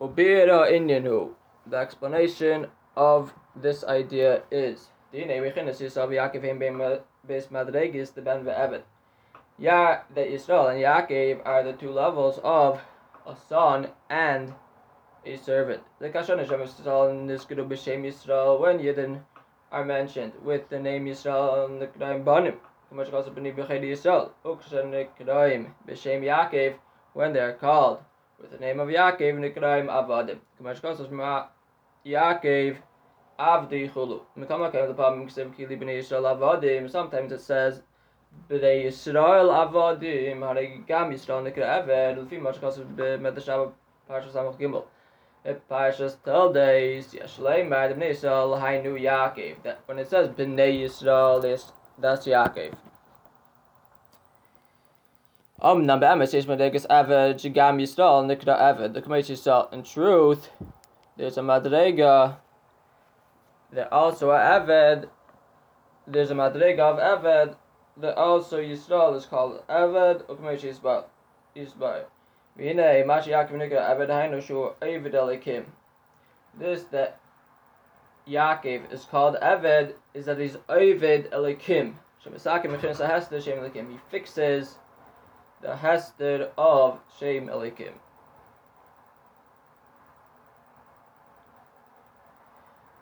Ubira uh, Inyanu. The explanation of this idea is Yisrael. Ya that Yisrael and Yaakov are the two levels of a son and a servant. The Kashon Hashem Yisrael and Niskadu B'Shem Yisrael when Yidden are mentioned with the name Yisrael and the Kedaim Banim. Yisrael. Kedaim B'Shem Yaakov when they are called with the name of Yaakov Nikraim Avadim. Kamash Chasa Ma Yaakov Avdi Chulu. Mikama Kav the Pam Ksiv Kili B'Nei Yisrael Avadim. Sometimes it says B'Nei Yisrael Avadim Harei Gam Yisrael Nikra Eved L'fi Mash Chasa B'Medashab Parshas Samach Gimel. Parshas Tel Days Yashlei Mad B'Nei Yisrael Hainu Yaakov. When it says B'Nei Yisrael, that's Yaakov. Um, number Emes is Medegas Eved Jigam Yisrael Nikra Eved. The Kamash Yisrael. In truth, there's a Madrega. There also a Eved. There's a Madrega of Eved. There also Yisrael is called Eved. Ukamash Yisrael. Yisrael. V'hinei Mashi Yaakov Nikra Eved Hainu Shu Eved Elikim. This that Yaakov is called Eved is that he's Shem Elikim. He fixes the Hester of Shem Elikim.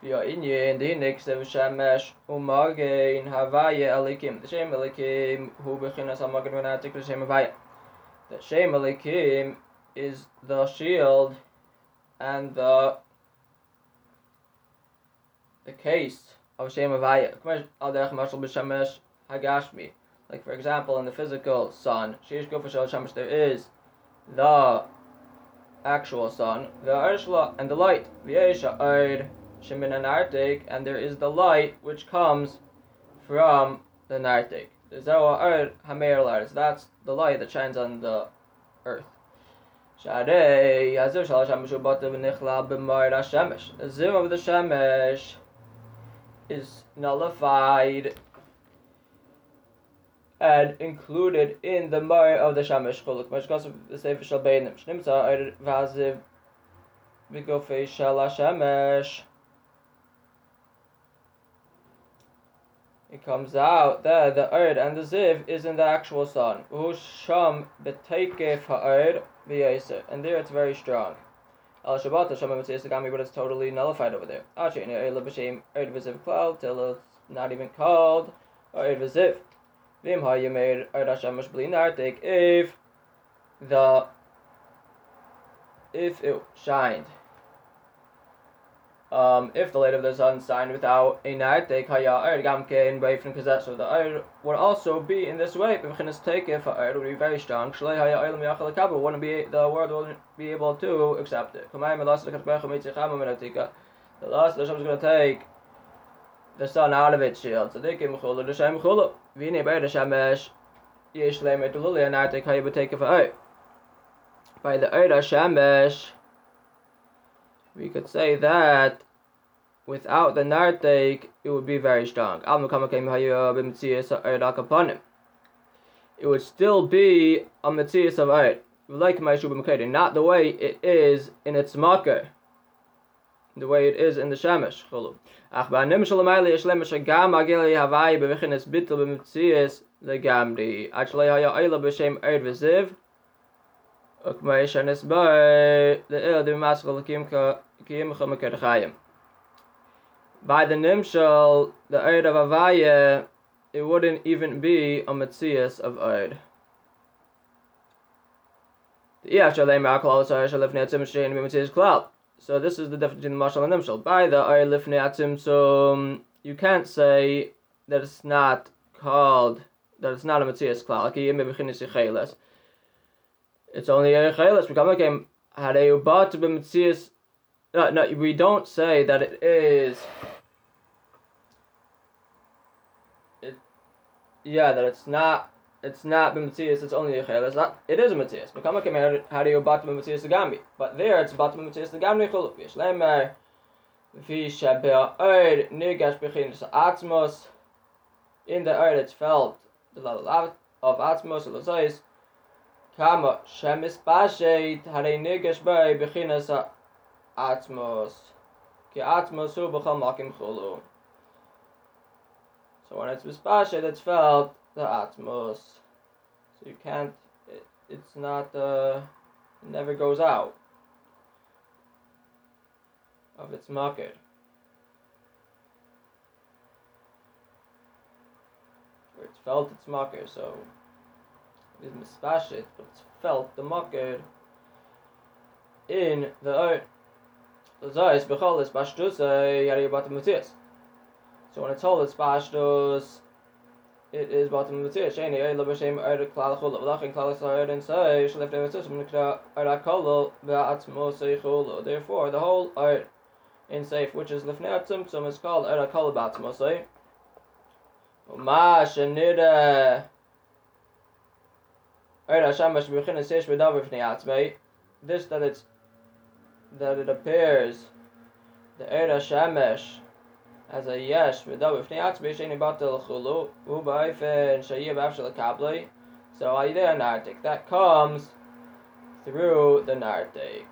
Via Inye the Hinik Shemesh Umage in Havaya Elikim. The Shem Elikim who bechinas Amagan Venatik the Shem Havaya. The Shem Elikim is the shield and the the case of Shem Havaya. Al Derech Mashal B'Shemesh Hagashmi. Like for example, in the physical sun, Shish Gufashal Shamash, there is the actual sun, the Arshla, and the light. V'yesha Ard Shemin and Arctic, and there is the light which comes from the Nartik. That's the light that shines on the earth. The Zim of the Shemesh is nullified and included in the Mar of the Shamash Chuluk. Mashkas the Sefer Shal Beinim. Shnimsa Eir Vaziv Vigofei Shal. It comes out that the Eir and the Ziv is in the actual sun. Usham Betekef Ha'eir V'yeser. And there it's very strong. Al Shabbat Hashem Mitzvah but it's totally nullified over there. In Eir L'Bashem Eir V'ziv Klal till it's not even called Eir V'ziv. Vim hayameir Ardashamush Blinartik if the if it shined. Um, if the light of the sun shined without a nartik haya ard gamke way from kazet, so the ard would also be in this way. Take if ard would be very strong. Haya wouldn't be the world wouldn't be able to accept it. Kamayim elas the last Hashem is going to take the sun out of its shield. So they came chulu the shem chulu. Shemesh yesh lemer to luli and artik haya b'teke By the Eir Shemesh, we could say that without the nartek, it would be very strong. It would still be a mitzias of Eir. Like not the way it is in its makar the way it is in the shamash khulu ach ba nem shol mayle yesh lemesh gam agel yavai be vekhnes bitl be mtsies le gamdi actually ha ya ayla be shem er vesev ok may shanes ba le er de mas khul kim ka kim kham ker khayem by the nem shol the er of avai it wouldn't even be a mtsies of er Yeah, shall they make all the sorrows of the Netzim Shein be Mitzvah's Klal? So this is the difference between the mashal and nimshal. By the ayr lifnei so um, you can't say that it's not called that it's not a mitzias klal. It's only a cheles. Become like a hadeu bat b'mitzias. No, no, we don't say that it is. It, yeah, that it's not it's not b'mitzias, it's only a chel. It's not. It is a mitzias. Become a kemer. How do you bat b'mitzias the gambi? But there it's bat b'mitzias the gambi chulu. Yesh lemer v'fi shaber oid nigash b'chinas atzmos. In the earth it's felt the level of atzmos or the Kama shemis bashet harei nigash by b'chinas atzmos. Ki atzmos hu b'chol makim chulu. So when it's mispashet, it's felt the atmos. So you can't, it, it's not, uh, it never goes out of its makir. Where it's felt its makir, so it is mispashet, but it's felt the makir in the earth. So when it's told it's bashtus, it is batim mutias. Sheni ay labashem er klal chul v'lachin klal sa'er and say shalif nevetus mikra er kolo v'atzmo seichul. Therefore, the whole art in safe, which is lifnei tzimtzum, is called er kolo b'atzmo say. Ma shenida er hashamash b'chinas yesh v'davar v'nei atzmei. This that it's that it appears the Eira Shemesh as a yesh v'dav ifnei atzmi sheni batel chulu u ba'ayfen shayir b'afshel kablei so ayidei nartik. That comes through the nartik.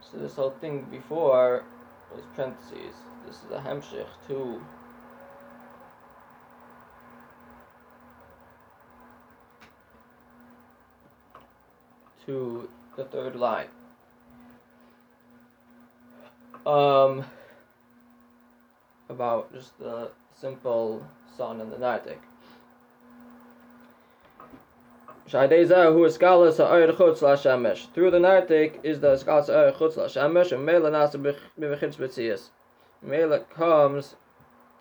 So this whole thing before was parentheses. This is a hemshich to to the third line. Um, about just the simple sun and the Nartik. Shaydeza who is skalas ha'ayr chutz la'shemesh. Through the Nartik is the skalas ha'ayr chutz la'shemesh and mela nasa b'vechitz b'tzias. Mela comes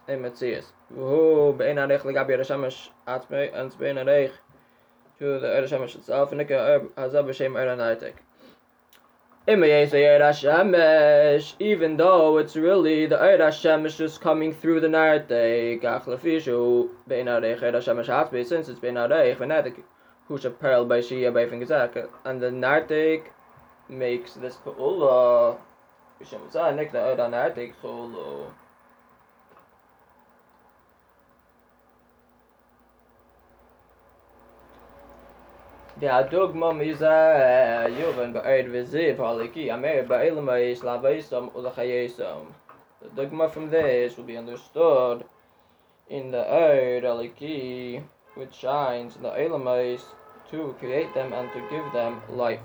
in Metzias. Who be'en arech legabi Shemesh atmei and be'en arech to the Eir Shemesh itself and nika hazab b'shem Eir Nartik even though it's really the Eir Hashemesh just coming through the Nartei, Gachlafishu, Bein Arech Eir Hashemesh Hatzbe, since it's Bein Arech, Venetic, Husha Perl by Shia by Fingazak, and the Nartei makes this Pa'ula, Bishem Zah, Nik the Eir Nartei Chulu. Haliki is ulachayesam. The dogma from this will be understood in the Eid Aliki, which shines in the Elamais to create them and to give them life.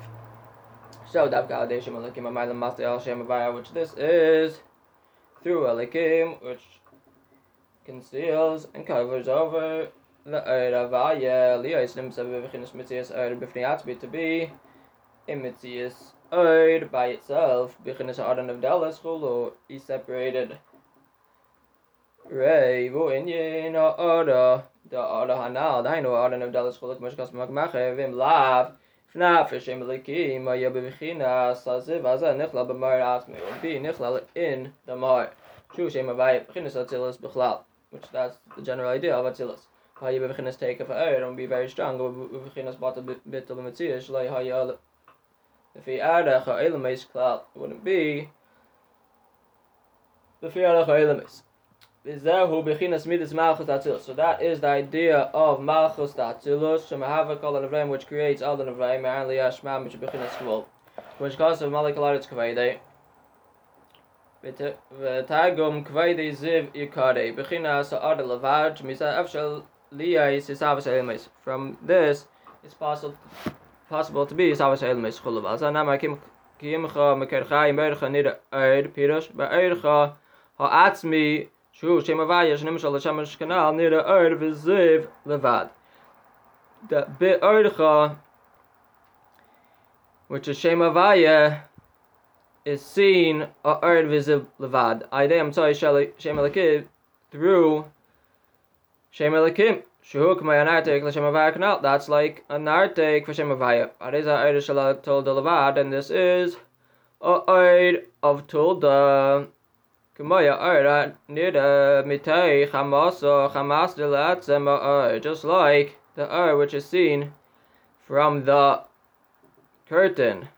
So Dav Galadeshim Alikim Amaylam Masti Al Shem which this is through Alikim, which conceals and covers over the Eravaya Lios Nimsa Bevichinis Mitzias Eir Bifni Atzbi to be in Mitzias Eir by itself, Bichinis Adan of Dallas Chulu is separated. Rei Vu Inyin Ora the Ora Hanal, Dainu Adan of Dallas Chulu Kmashkas Magmache Vim Lav. Fna Fishem Likim Maya Bevichinas Saziv Aza Nichla B'mar Atzmi would be Nichla in the Mar. Shu Shem Avaya Bechinis Atzilas Bichlal, which that's the general idea of Atzilas. Haye bevinnes take of air don't be very strong we beginnes bot a bit of the materials like haye if he add a elements cloud wouldn't be the fear of elements is there who beginnes midas malchus atzilus so that is the idea of malchus atzilus so have a color of them which creates all the nevraim and liyashma which beginnes kvol which causes of malakalaritz kvaide ותגום כבדי זיו יקרי, בחינה סעד לבד, שמסע אפשל liyais is avas elmes. From this, it's possible possible to be is avas elmes chulav. As anam kim kimcha mekercha imercha nida eir pirush ba eircha ha'atzmi shu shem avaya shnim shal shamash kanal nida eir v'ziv levad. The be eircha which is shem avaya is seen eir v'ziv levad. Idem tzai shem alakiv through Shem Elikim. Shehuk my anartek l'shem avaya. That's like a nartek for shem. Ariza eir shala told the levad, and this is a eir of tolda. Kumaya eir nida mitei chamaso chamas delatzem eir. Just like the eir which is seen from the curtain,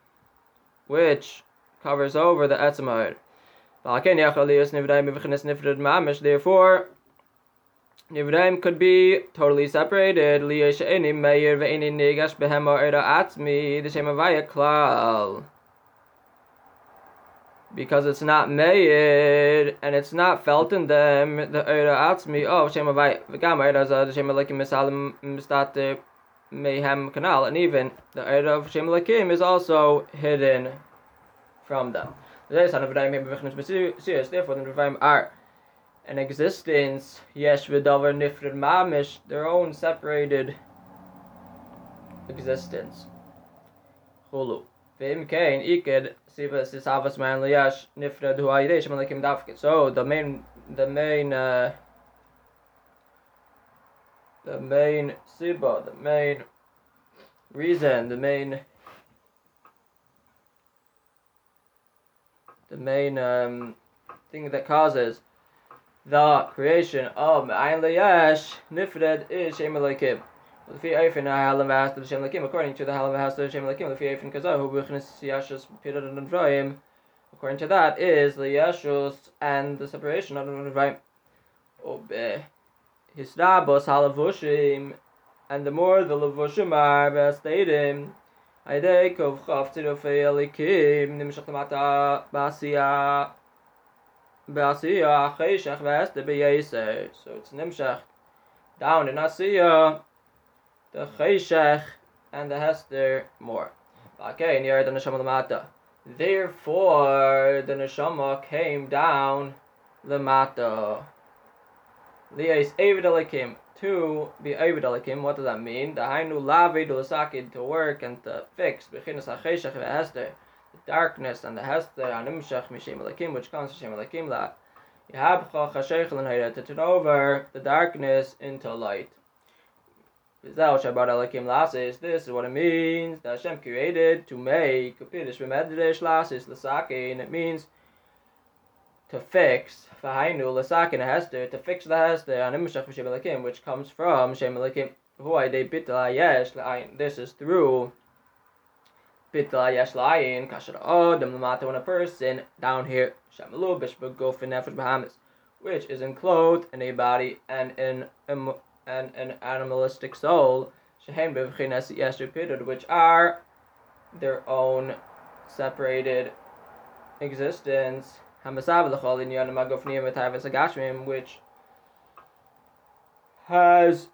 which covers over the etzem eir. Therefore, Nivraim could be totally separated. Liya she'eni meir ve'eni nigash behema era atmi. The shem avaya klal. because it's not made and it's not felt in them the Eira Atzmi oh Shem Avai V'gam Eira Zah Shem Alekim Misalim Mistate Mayhem Canal and even the Eira of Shem Alekim is also hidden from them. Therefore the Revaim are an existence Yesh V'davar Nifrid Mamish their own separated existence. Hulu. V'im Kain Iked Siva Sisavas Man Liyash Nifred Hu Ayidei Shem Dafkit. So the main the main uh, the main siba, the main reason, the main the main um, thing that causes the creation of Ayin Liyash Nifred is Shem Alekim. According to the Halam According to that is the Yeshus and the separation of the Nevraim. Obe Hisnabos Halavushim and the more the Levushim are Vastadim Aidei Kov Chav Tirofei Elikim Nimshach Lamata Basia Basia Cheshach Vasta Beyeser So it's Nimshach down in Asiya the Cheshach and the Hester more. Okay, near the Neshama Lamata. Therefore, the Neshama came down the Mata. Lias Avid To be Avid Elikim, what does that mean? The Hainu Lavi to work and to fix. Bechinas HaCheshach and Hester. The darkness and the Hester and Imshach Mishim Elikim, which comes from La. Yahabcha Chashech Lan to turn over the darkness into light. This is what it means that Hashem created to make Kapidish Remedish Lasis Lasaki, it means to fix Fahainu Lasaki and Hester, to fix the Hester and Imashach Shemelakim, which comes from Shemelakim. This is through Bitla Yesh Layin, Kasher Odom Lamata when a person down here, Shamalu Bishba Gof Nefesh Bahamas, which is enclosed in a body and in a and an animalistic soul, which are their own separated existence, which has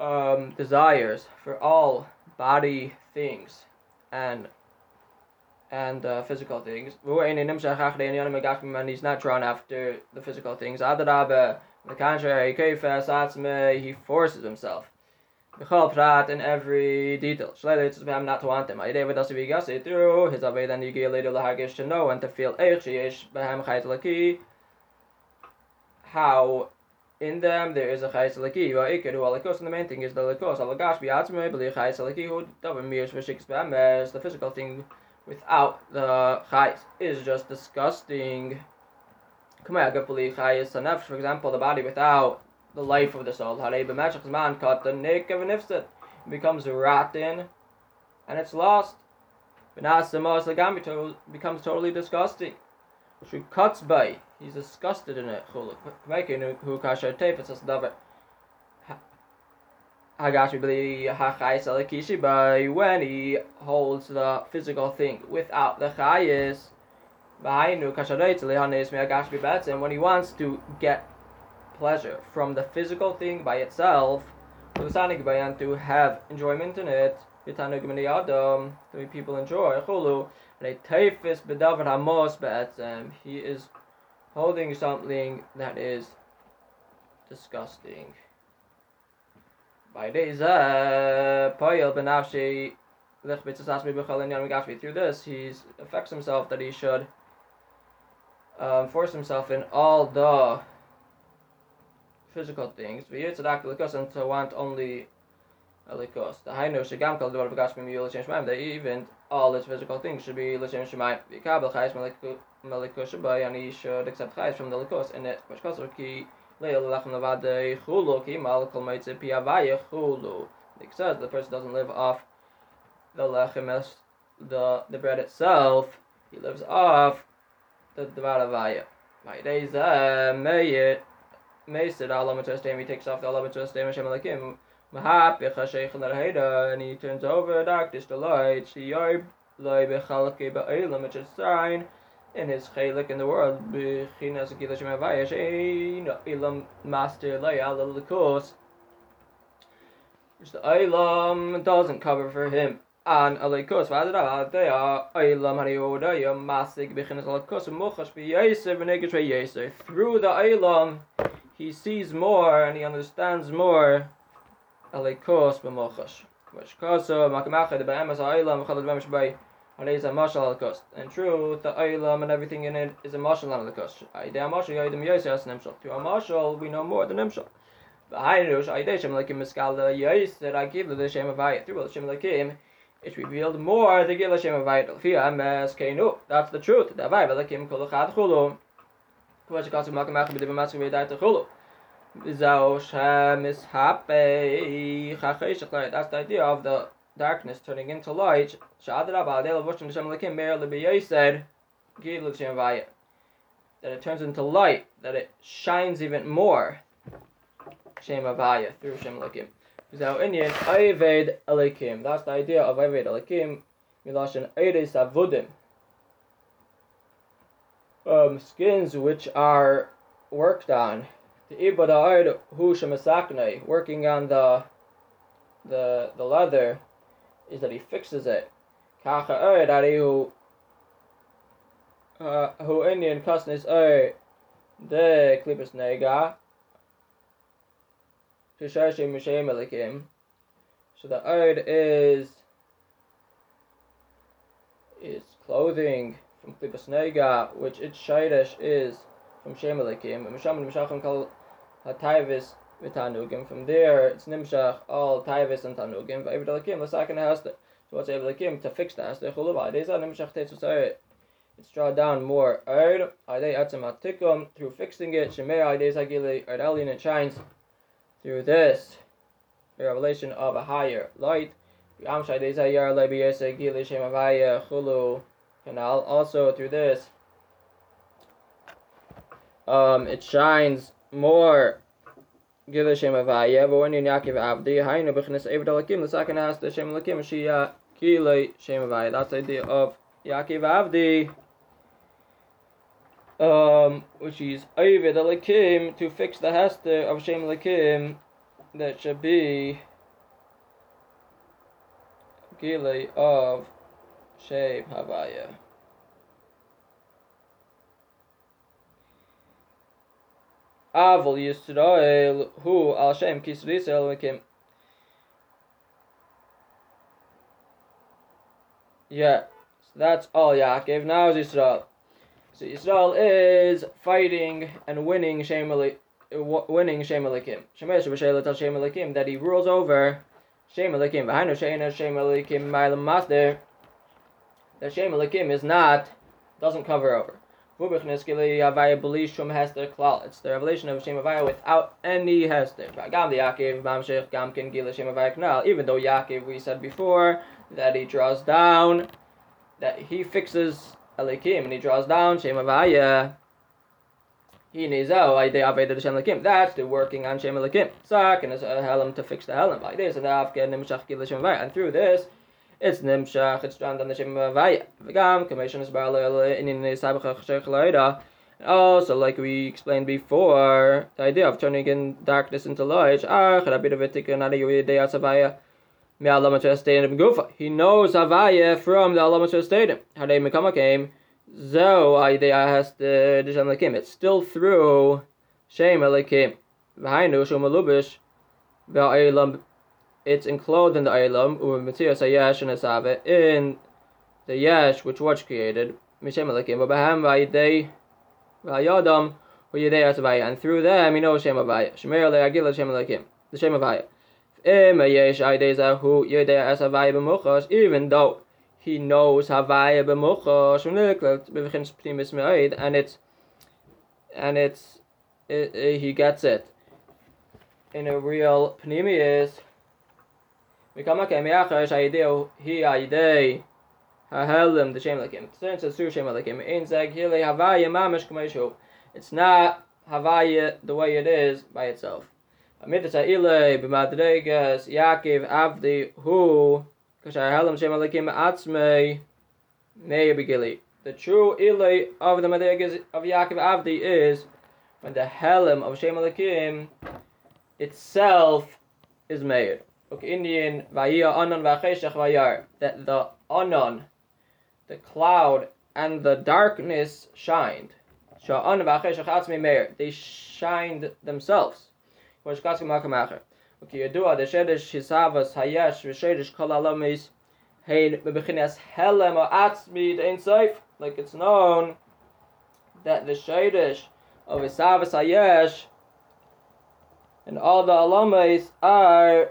um, desires for all body things and and uh, physical things. And he's not drawn after the physical things. On the contrary, Atzme, he forces himself. B'chol prat in every detail. Shleider it's him not to want them. Ayidei v'dasi v'yigasi through his avay then yigil lahagish to know and to feel b'hem. How in them there is a chayt laki. V'ikir hu alikos and the main thing is the likos. Alagash b'yatzme b'li chayt laki hu davar mirs v'shiks b'emes. The physical thing without the chayt is just disgusting. Come again, for example, the body without the life of the soul. man cut the nick of an ifsit becomes rotten and it's lost. It becomes totally disgusting. She cuts by. He's disgusted in it. When he holds the physical thing without the chayis when he wants to get pleasure from the physical thing by itself, to have enjoyment in it, to people enjoy, he is holding something that is disgusting. By we through this, he affects himself that he should um, force himself in all the physical things. And to want only a likos. The high notion gam kol dvar v'gash mim yul l'shem shemaim. That even all its physical things should be l'shem shemaim. V'kabel chayis melikus shabay, and he should accept chayis from the likos in it. V'shkosor ki leil lachem levadei chulu ki mal kol meitze pi avaya chulu. It says the person doesn't live off the lechem, the the bread itself. He lives off the Dvar Avaya. Vaideza Meyit Mesid Allah Matastem, he takes off the Allah Matastem Hashem Alakim. Mahapich HaSheikh Larheda, and he turns over darkness to light. Shiyar loy bechalke ba'olam, which is sign in his chalik in the world, b'chinas gila shem havaya, shein ilam master loy al l'kos, which the olam doesn't cover for him. And alikos v'adra they are olam hariyoda yom masig b'chinas alikos mochash b'yaser v'negish v'yaser. Through the ilam, he sees more and he understands more alikos b'mochash. Which koso makamacha the ba'emas ha'olam v'chalad Harei a mashal al kost. In truth, the olam and everything in it is a mashal on the kost. Aidei a mashal yadim yosei as nimshal. Through a mashal, we know more than nimshal. V'hainush aidei shem lekim miskal the yosei ragiv the shem avayit. Through the shem lekim, it's revealed more the gil shem avayit. Fia mes keinu. That's the truth. The avayit lekim kol echad chulu. Kvash kasu makam achim b'divam masu v'yadayt chulu. V'zau shem ishapei chachesh That's the idea of the darkness turning into light. That it turns into light, that it shines even more. Shem Avaya through Shem Elikim. That's the idea of Ayved Elikim. Avudim. Um, skins which are worked on. The Ibada Hu working on the the the leather is that he fixes it. Kacha oed arihu hu Indian kusnis oed oh, de klippus nega. Tushashi mishem elikim. So the oed is is clothing from klippus nega, which its shaidesh is from shemelikim. Misham and mishachim kal hatayvis v'tanugim. From there, it's nimshach all taivus and tanugim. V'ayvid alakim l'sakin hasta. So what's able to fix? The chuluva. Deza nimshach tetzusay. It's drawn down more. Erd adei atzim atikum through fixing it. Shemei adei zagili erd alien it shines through this the revelation of a higher light. Chulu. Also through this. Um, it shines more Gila Shem but when in Yaakov Avdi, Hainu Bechnes Eved Alakim, the second has the Shem Alakim, Shia Kila Shem Avaya. That's the idea of Yaakov Avdi, um, which is Eved Alakim, to fix the Hester of Shem Alakim, that should be Gila of Shem Havaya. Avol Yisrael Hu Al Shem Kisri Elokim. Yeah, so that's all Yaakov. Now is Yisrael. So Yisrael is fighting and winning Shem winning Shem Elikim. Shemesh b'Shelet Al Shem that he rules over Shem Elikim. V'hainu Sheina Shem Elikim Master. That Shem is not doesn't cover over. It's the revelation of Shem Havaya without any Hester. Even though Yaakov, we said before, that he draws down, that he fixes Elikim, and he draws down Shem Havaya. Oh, That's the working on Shem Elikim. Sak, and a Helam to fix the Helam. Like this, and through this, it's nimshach, it's drawn down the shem vaya. V'gam, commission is barle in sabach chashech Also, like we explained before, the idea of turning in darkness into light. Ah, he knows Havaya from the Alamacha Stadium. They Mikama came. Zo idea has the Dishan Lakim. It's still through Shem Lakim. V'hainu Shum Alubish. V'a'ilam it's enclosed in the Eilam, Umitziyas Hayesh and Esave, in the Yesh which was created, Mishem Alekim, Babaham Vayidei Vayadam, Uyidei Asavaya, and through them you know Shem Avaya, Shemer Leagil Shem Alekim, the Shem Avaya. Even though he knows Havaya B'muchos, and it's and it's it, it, he gets it in a real Pneumius Mikama Aideo Hi Aidei the Shem Lakim. Since it's Zeg Hile Havaya Mamish It's not Havaya the way it is by itself. Avdi Hu Atzmei The true Ile of the Madregas of Yaakov Avdi is when the Helim of Shem itself is made. Indian Vayia Anon Vacheshach Vayar. That the Anon, the cloud, and the darkness shined. Sha'an Vacheshach Atzmi Meir. They shined themselves. Okay, Yadua, the Shedesh Hisavas Hayesh, Vishedesh Kol Alamis, Hein Bebechinas Helem Atzmi Ein Seif. Like it's known that the Shedesh of Hisavas Hayesh and all the alamas are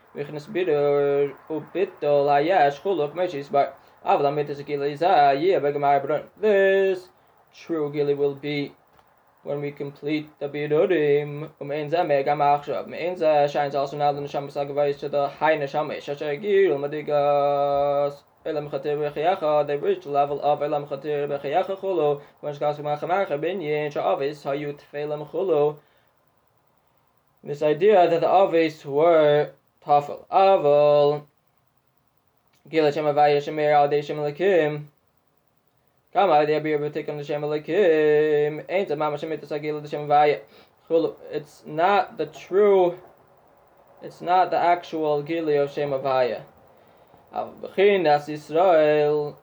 ויכנס can speed or bit or i ask who look much is but i will make this is this true gilly will be when we complete the beard of him um in the mega mark shop me in the shines also now the shambles i give to the high in the shambles i should give you my diggers elam khater be khaya de bit level of elam khater be khaya kha khulu gas ma khama bin ye cha avis felam this idea that the avis were Tafel. Aval, Gila Shem Avaya Shemir Al Dei Shem Lakim, Kama Adei Abir B'Tikam Shem Lakim, Ain't a Mama Shemit Sagila Shem Avaya. It's not the true, it's not the actual Gili of Shem Avaya. Bechinas Israel,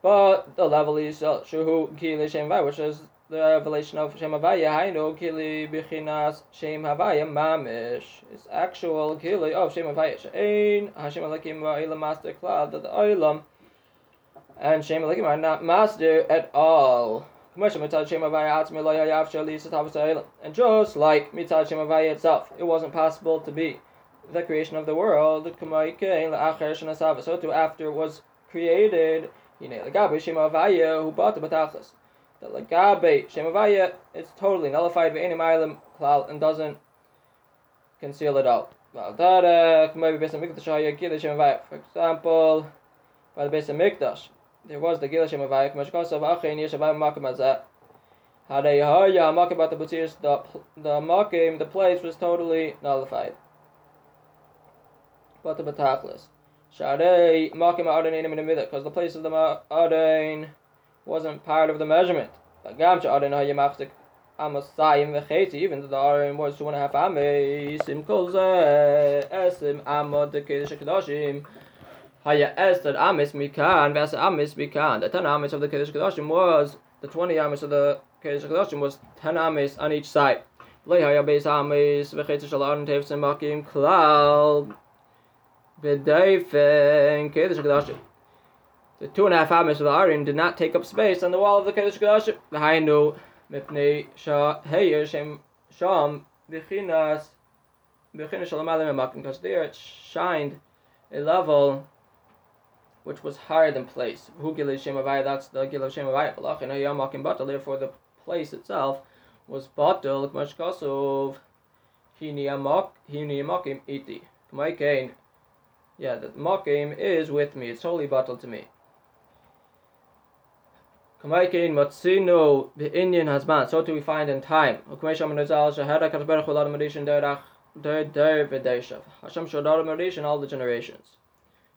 but the level is uh, Shuhu Kili Shem which is the revelation of Shem Havaya. Hainu Kili Bechinas Shem Havaya Mamish. It's actual Kili of Shem Havaya. Shein Hashem Alakim Va'ilam Master Cloud that the Oilam and Shem Alakim are not master at all. And just like Mitzad Shem Havaya itself, it wasn't possible to be the creation of the world, so to after it was created, who bought the batachas. The lagabe ah, shemavaya is totally nullified by any milam klal and doesn't conceal it all. For example, by the base of Mikdash, there was the Gila Shemavaya, Mashkasa Vachain Yeshavai Makam Azat. Hadayahaya Makam about the Butirs, the Makim, the place was totally nullified but the Batachlis. Shadei Makim Adain in the because the place of the Adain wasn't part of the measurement. Even though the Adain was two and a half Kedoshim. Haya Esther Amis Mikan, Vasa Amis Mikan. The ten Amis of the Kedesh Kedoshim was, the twenty Amis of the Kedesh Kedoshim was ten Amis on each side. Lehaya Beis Amis Vecheti Shalon Tevsim Makim Klal. The two and a half amos of the Arim did not take up space on the wall of the Kedesh Kedash. Hainu mipnei shah heyer shem sham b'chinas b'chinas shalamalim emakim because there it shined a level which was higher than place. Who gilei shem avaya? That's the gil shem avaya. Balachin hayamakim batal. Therefore, the place itself was batal. Kmashkasov hini amak hini amakim iti. Kamaikain. Yeah, the game is with me. It's totally bottled to me. Kamaikein Matsino the Indian has man. So do we find in time. Hashem Shodar Marishan all the generations.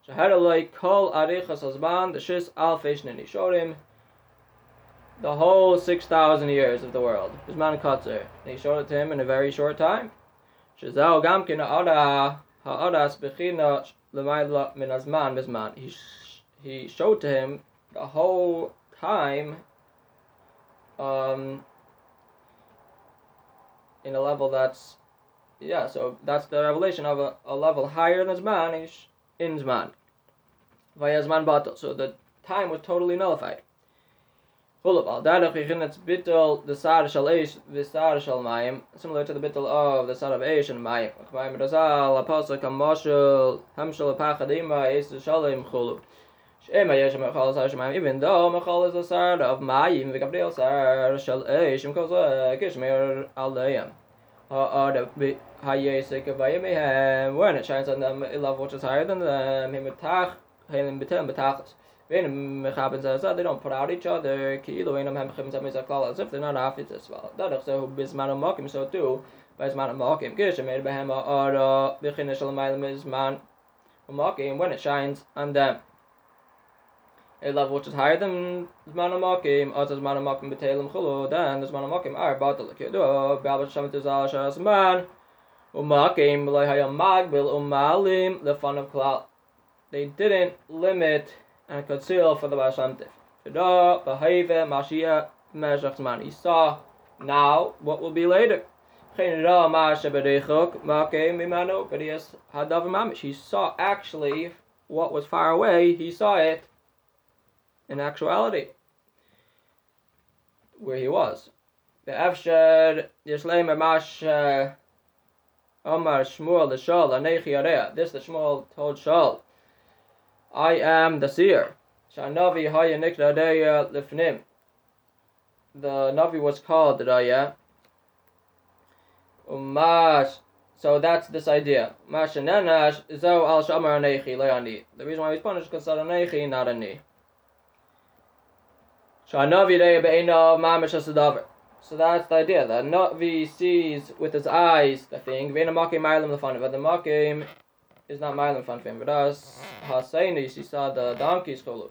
Shahada like Kol Arichas Hazman the Shis Alfish Nini Shorim the whole six thousand years of the world. His man Kotzer. He showed it to him in a very short time. Shazal Gamkin Ada Ha'adas Bechina Lamaila min azman bizman. He he showed to him the whole time um, in a level that's yeah, so that's the revelation of a, a level higher than Zman is in Zman. Via Zman. So the time was totally nullified. Similar to the bittel of the sar of eish and mayim. Is a of when it shines on them, love which is higher than them, him betach, him betem betachas. When mechaben says that they don't put out each other, ki'ilu einam hem chim zem klal, as if they're not after this well. Dadach so bisman mokim, so too, by zman mokim, kishem made behem ha'ara, b'chinish al-maylim is man, mokim, when it shines on them level which is higher than Zman HaMakim, as Zman HaMakim B'Telim Chulu, then the Zman HaMakim are Batal L'Kidu, B'Abba Shem Tizal Shas Man, Umakim Hayam Magbil Umalim L'Fan of Klal. They didn't limit and conceal for the Baal Shem Tiv. Shada, Mashiach, Meshach Zman. He saw now what will be later. He saw actually what was far away, he saw it in actuality where he was. The uh, Omar Shmuel the Shal. This the Shmuel told Shal. I am the seer. Shanavi Haya Nikra Deya Lifnim. The Navi was called Raya. Umash. So that's this idea. Mashanenash Zo al Shamar Anechi Leani. The reason why he's punished because Anechi, not Ani. So that's the idea. The Navi sees with his eyes the thing. Vena makim mailim the fun, but the makim is not mailim fun him. But as Hasainis, he saw the donkey's makim.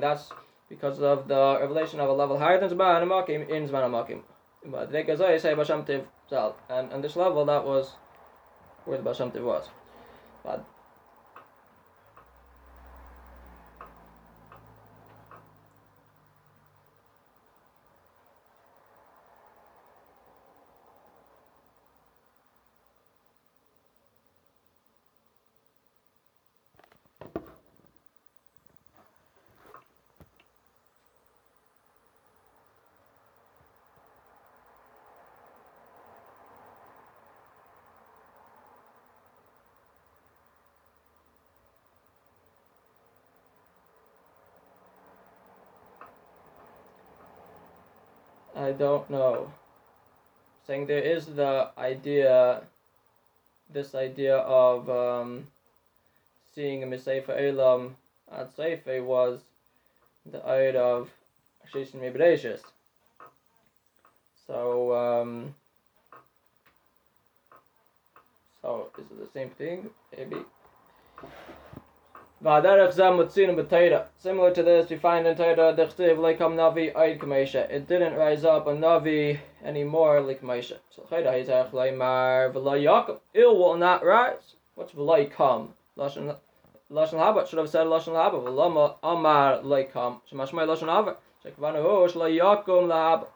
That's because of the revelation of a level higher than zman makim in zman makim. And and this level that was where the Basham was. But I don't know. Saying there is the idea, this idea of um, seeing a Misaifa Elam at Seife was the ayat of Shishin Mibreshis. So, um, so is it the same thing? Maybe. Similar to this, we find in Torah, Dechtiv Lekam Navi Kamesha. It didn't rise up a Navi anymore like Kamesha. So Chayda Hizach Leimar Yakum. It will not rise. What's V'lo Yakam? Lashon Haba. Should have said Lashon Haba. V'lo Amar Lekam. Shemashmai Lashon Haba. Shekavana Hu Shlo Yakum.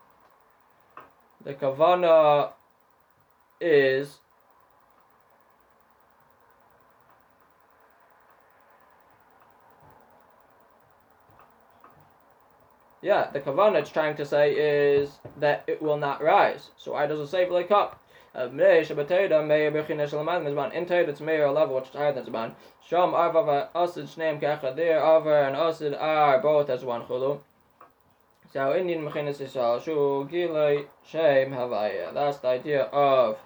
The Kavana is Yeah, the kavanah it's trying to say is that it will not rise. So why does it say like up? In Torah, it's Meir level, which is higher than Zman. Shom Arvav Asid Shneim Kechadir, Avar and Asid are both as one chulu. So Indian Mechinas Yisrael, Shu Gilei Shem Havaya. That's the idea of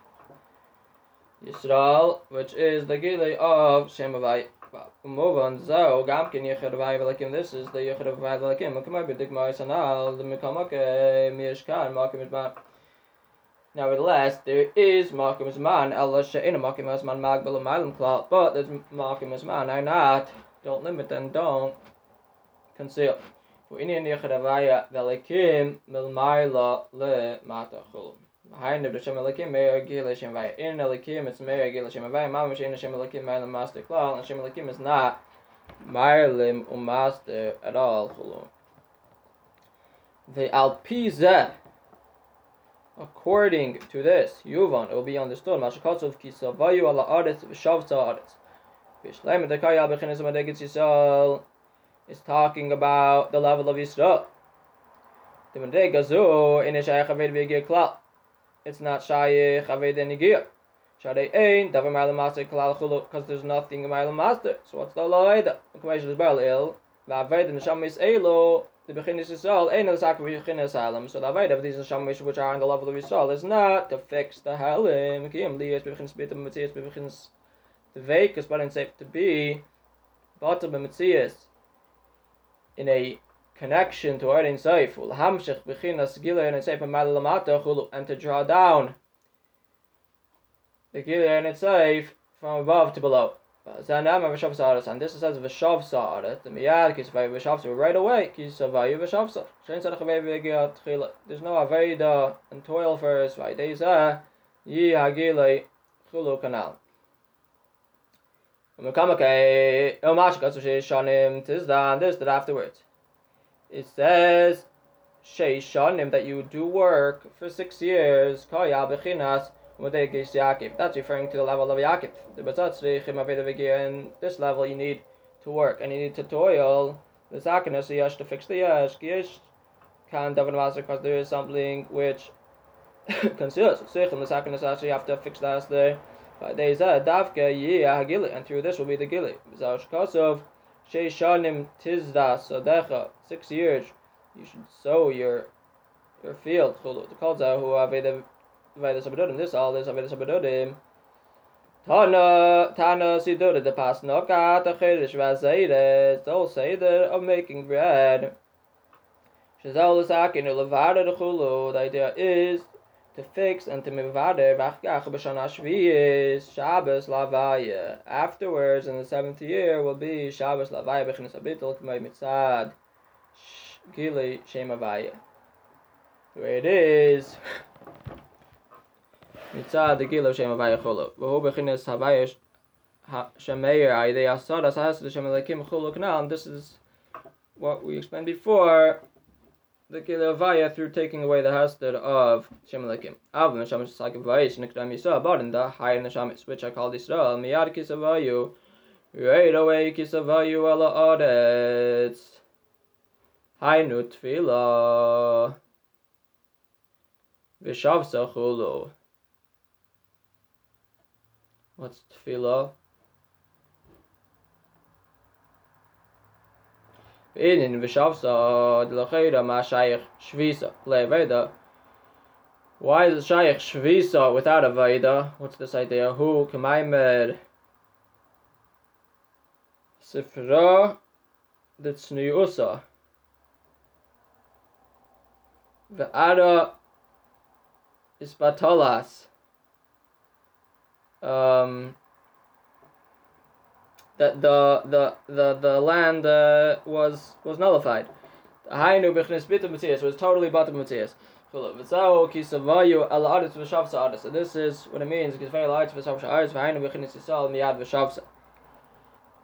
Yisrael, which is the Gilei of Shem Havaya. Move on. So, gam ken yechad vayvelakim. This is the yechad vayvelakim. Makamay b'dik ma'asanal. The mikamake miyashkan makim idman. Nevertheless, there is makim man. Allah she'ina makim man magbel malim klal. But there's makim man. I not. Don't limit and don't conceal. For any yechad vayvelakim milmayla le matachulum. hayn de shme lekim me yagile shme vay in lekim it's me yagile shme vay mam shme shme lekim me le master klal. And shme lekim is not mylem um master at all khulo the alpiza according to this Yuvan, it will be on the stone mashkots of vayu ala ardes shavta ardes vish lema de kaya bekhnes ma de is talking about the level of israel the mendega zo in ish ayachavid vigya klal. It's not Shaykh Aved Nigir. Shade Ein, Davar Ma'al Master Kalal Chulu, because there's nothing in Ma'al Master. So what's the Loida? The question is Baal Il, Va'aved and Shamis Elo, the Bechinis Yisrael, Ein El Sakar Bechinis Halam. So the Aved of these Shamis which are on the level of Yisrael is not to fix the Halim. Kiyam Liyas Bechinis Bitam Matthias Bechinis the Vekas, but it's safe to be Batam Matthias in a connection to Erin Seif, Hamshech Bechinas Gila and Seif Ma'al Lamata Chulu, and to draw down the and it's safe from above to below. And this says Vishav Sa'aret, the Miyad Kisavay Vishav Sa'aret, right away, Kisavay Vishav Sa'aret. There's no Aveda and toil first, say, Yi Hagile Chulu Kanal. This that afterwards. It says Sheishanim that you do work for six years. That's referring to the level of Yaakov. In this level, you need to work and you need to toil. The sakinus yash to fix the yash. Gish can master because there is something which conceals. Sichim the sakinus actually have to fix that there. But they a davke yiyah hagili, and through this will be the gili. Zash kosov sheishanim tizda sodecha. Six years, you should sow your your field. The calls out who have Veda Sabadodim. This all is Veda Sabadodim. Tana Tana Sidura the Pasnoka Tachidish Vazaides. The whole Seder of making bread. Shazal Sakin Levada the Chulu. The idea is to fix and to mivade vachgach b'shana shviyis Shabbos lavaya. Afterwards, in the seventh year, will be Shabbos lavaya b'chinas abitul k'may mitzad gili shem avaya. The way it is. מצד גילו שם הוויה חולו, והוא בכינס הוויה shemeir ayde asadas has the shemelekim chulu kanal. And this is what we explained before. the kilavaya through taking away the hasdad of shemelekim. Av neshamish sakim vayish nikdam yisa, but in the higher which I call Israel miyad kisavayu, right away kisavayu ala adetz. Hainu tfila. Vishavsa chulu. What's tefillah? in vishavsa de lechera ma shaykh shvisa le veda why is shaykh shvisa without a veda what's this idea? Who can i mer sifra de tsniusa ve ara is batolas. Um that the the the the land uh, was was nullified. Hainu b'chnes bitum Matthias was totally batum Matthias. So this is what it means.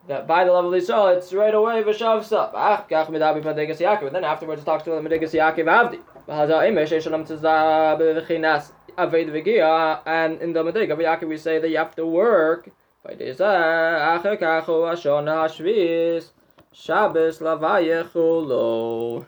That by the level of Yisrael, it's right away v'shavsa. And then afterwards, it talks to the Medigas Yaakov Avdi. And in the Medeg of Yaakov we say that you have to work. Bei de sa ach ka khu a shon a shvis shabes la vay khulo